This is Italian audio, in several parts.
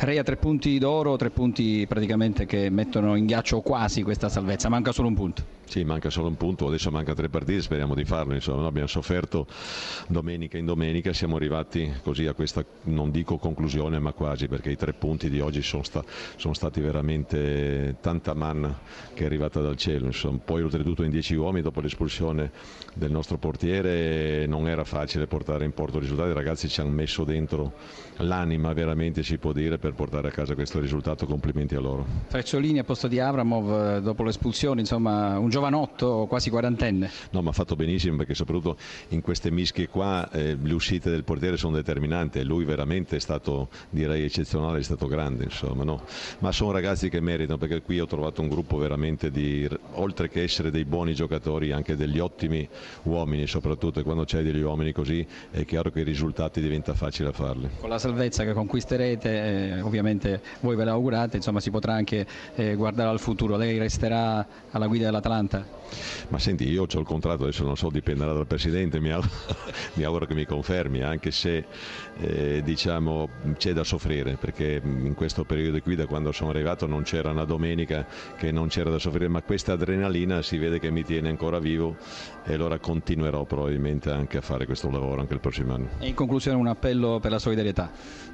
Reia tre punti d'oro, tre punti praticamente che mettono in ghiaccio quasi questa salvezza, manca solo un punto. Sì, manca solo un punto, adesso manca tre partite, speriamo di farlo, insomma, noi abbiamo sofferto domenica in domenica, siamo arrivati così a questa, non dico conclusione, ma quasi, perché i tre punti di oggi sono, sta, sono stati veramente tanta manna che è arrivata dal cielo, insomma. poi oltretutto in dieci uomini dopo l'espulsione del nostro portiere non era facile portare in porto risultati, i ragazzi ci hanno messo dentro l'anima veramente si può dire per portare a casa questo risultato, complimenti a loro. Frezzolini a posto di Avramov eh, dopo l'espulsione, insomma un giovanotto quasi quarantenne. No, ma ha fatto benissimo perché soprattutto in queste mischie qua eh, le uscite del portiere sono determinanti e lui veramente è stato direi eccezionale, è stato grande insomma, no? ma sono ragazzi che meritano perché qui ho trovato un gruppo veramente di, oltre che essere dei buoni giocatori, anche degli ottimi uomini soprattutto e quando c'hai degli uomini così è chiaro che i risultati diventa facile farli. Con la salvezza che conquisterete, eh, ovviamente voi ve l'augurate, insomma si potrà anche eh, guardare al futuro, lei resterà alla guida dell'Atlanta Atalanta? Ma senti, io ho il contratto, adesso non so, dipenderà dal Presidente, mi auguro, mi auguro che mi confermi, anche se eh, diciamo, c'è da soffrire, perché in questo periodo qui, da quando sono arrivato, non c'era una domenica che non c'era da soffrire, ma questa adrenalina si vede che mi tiene ancora vivo e allora continuerò probabilmente anche a fare questo lavoro anche il prossimo anno. E in conclusione un appello per la solidarietà?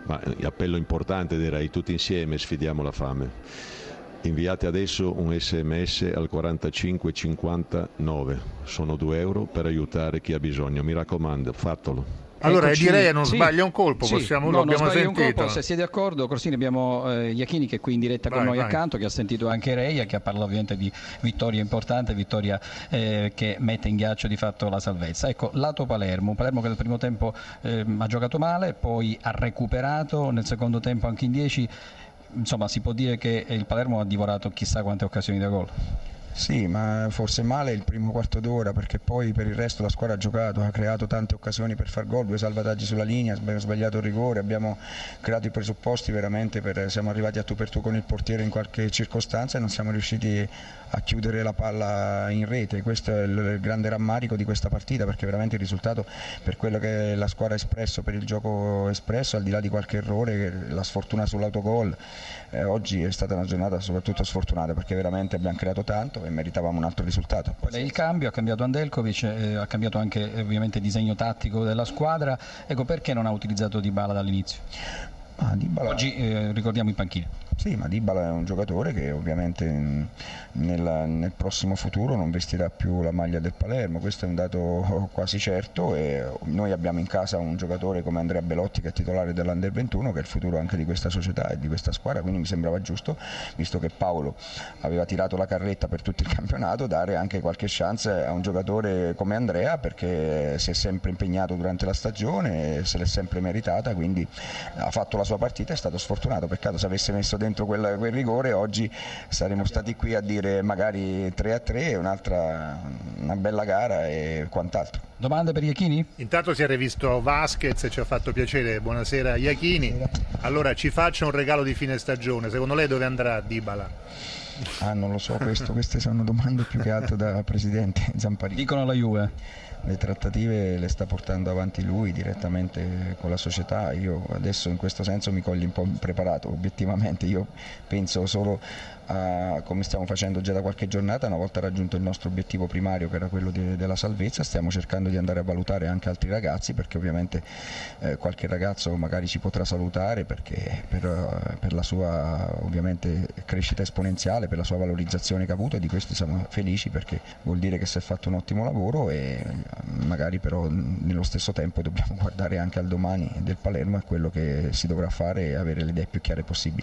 Ma, appello importante direi, tutti insieme sfidiamo la fame. Inviate adesso un sms al 4559, sono 2 euro per aiutare chi ha bisogno, mi raccomando, fatelo. Allora Eccoci. direi non sì. sbaglia un colpo, sì. possiamo, no, lo abbiamo sentito. Un colpo, se siete d'accordo, Corsini abbiamo eh, Iachini che è qui in diretta vai, con noi vai. accanto, che ha sentito anche Reia, che ha parlato ovviamente di vittoria importante, vittoria eh, che mette in ghiaccio di fatto la salvezza. Ecco, lato Palermo, Palermo che nel primo tempo eh, ha giocato male, poi ha recuperato, nel secondo tempo anche in 10 insomma si può dire che il Palermo ha divorato chissà quante occasioni da gol. Sì, ma forse male il primo quarto d'ora perché poi per il resto la squadra ha giocato, ha creato tante occasioni per far gol, due salvataggi sulla linea, abbiamo sbagliato il rigore, abbiamo creato i presupposti veramente per, siamo arrivati a tu per tu con il portiere in qualche circostanza e non siamo riusciti a chiudere la palla in rete, questo è il grande rammarico di questa partita perché veramente il risultato per quello che la squadra ha espresso, per il gioco espresso, al di là di qualche errore, la sfortuna sull'autogol, eh, oggi è stata una giornata soprattutto sfortunata perché veramente abbiamo creato tanto e meritavamo un altro risultato. Poi il cambio, ha cambiato Andelkovic, eh, ha cambiato anche ovviamente il disegno tattico della squadra, ecco perché non ha utilizzato Dybala dall'inizio? Ah, Dybala... Oggi eh, ricordiamo in panchina. Sì, ma Dybala è un giocatore che ovviamente nel, nel, prossimo futuro non vestirà più la maglia del Palermo, questo è un dato quasi certo e noi abbiamo in casa un giocatore come Andrea Belotti che è titolare dell'Under 21 che è il futuro anche di questa società e di questa squadra, quindi mi sembrava giusto, visto che Paolo aveva tirato la carretta per tutto il campionato, dare anche qualche chance a un giocatore come Andrea perché si è sempre impegnato durante la stagione, se l'è sempre meritata, quindi ha fatto la sua partita, è stato sfortunato, peccato se avesse messo dentro quel, quel rigore oggi saremmo stati qui a dire magari 3 a 3, un'altra una bella gara e quant'altro. Domande per Iachini? Intanto si è rivisto Vasquez, ci ha fatto piacere, buonasera Iachini. Allora ci faccia un regalo di fine stagione, secondo lei dove andrà Dybala? Ah, non lo so, questo, queste sono domande più che altro da presidente Zamparini. Dicono la Juve le trattative le sta portando avanti lui direttamente con la società. Io adesso in questo senso mi cogli un po' impreparato, obiettivamente io penso solo a come stiamo facendo già da qualche giornata, una volta raggiunto il nostro obiettivo primario che era quello de, della salvezza, stiamo cercando di andare a valutare anche altri ragazzi perché ovviamente eh, qualche ragazzo magari ci potrà salutare perché per, per la sua ovviamente crescita esponenziale, per la sua valorizzazione che ha avuto e di questo siamo felici perché vuol dire che si è fatto un ottimo lavoro e magari però nello stesso tempo dobbiamo guardare anche al domani del Palermo e quello che si dovrà fare e avere le idee più chiare possibili.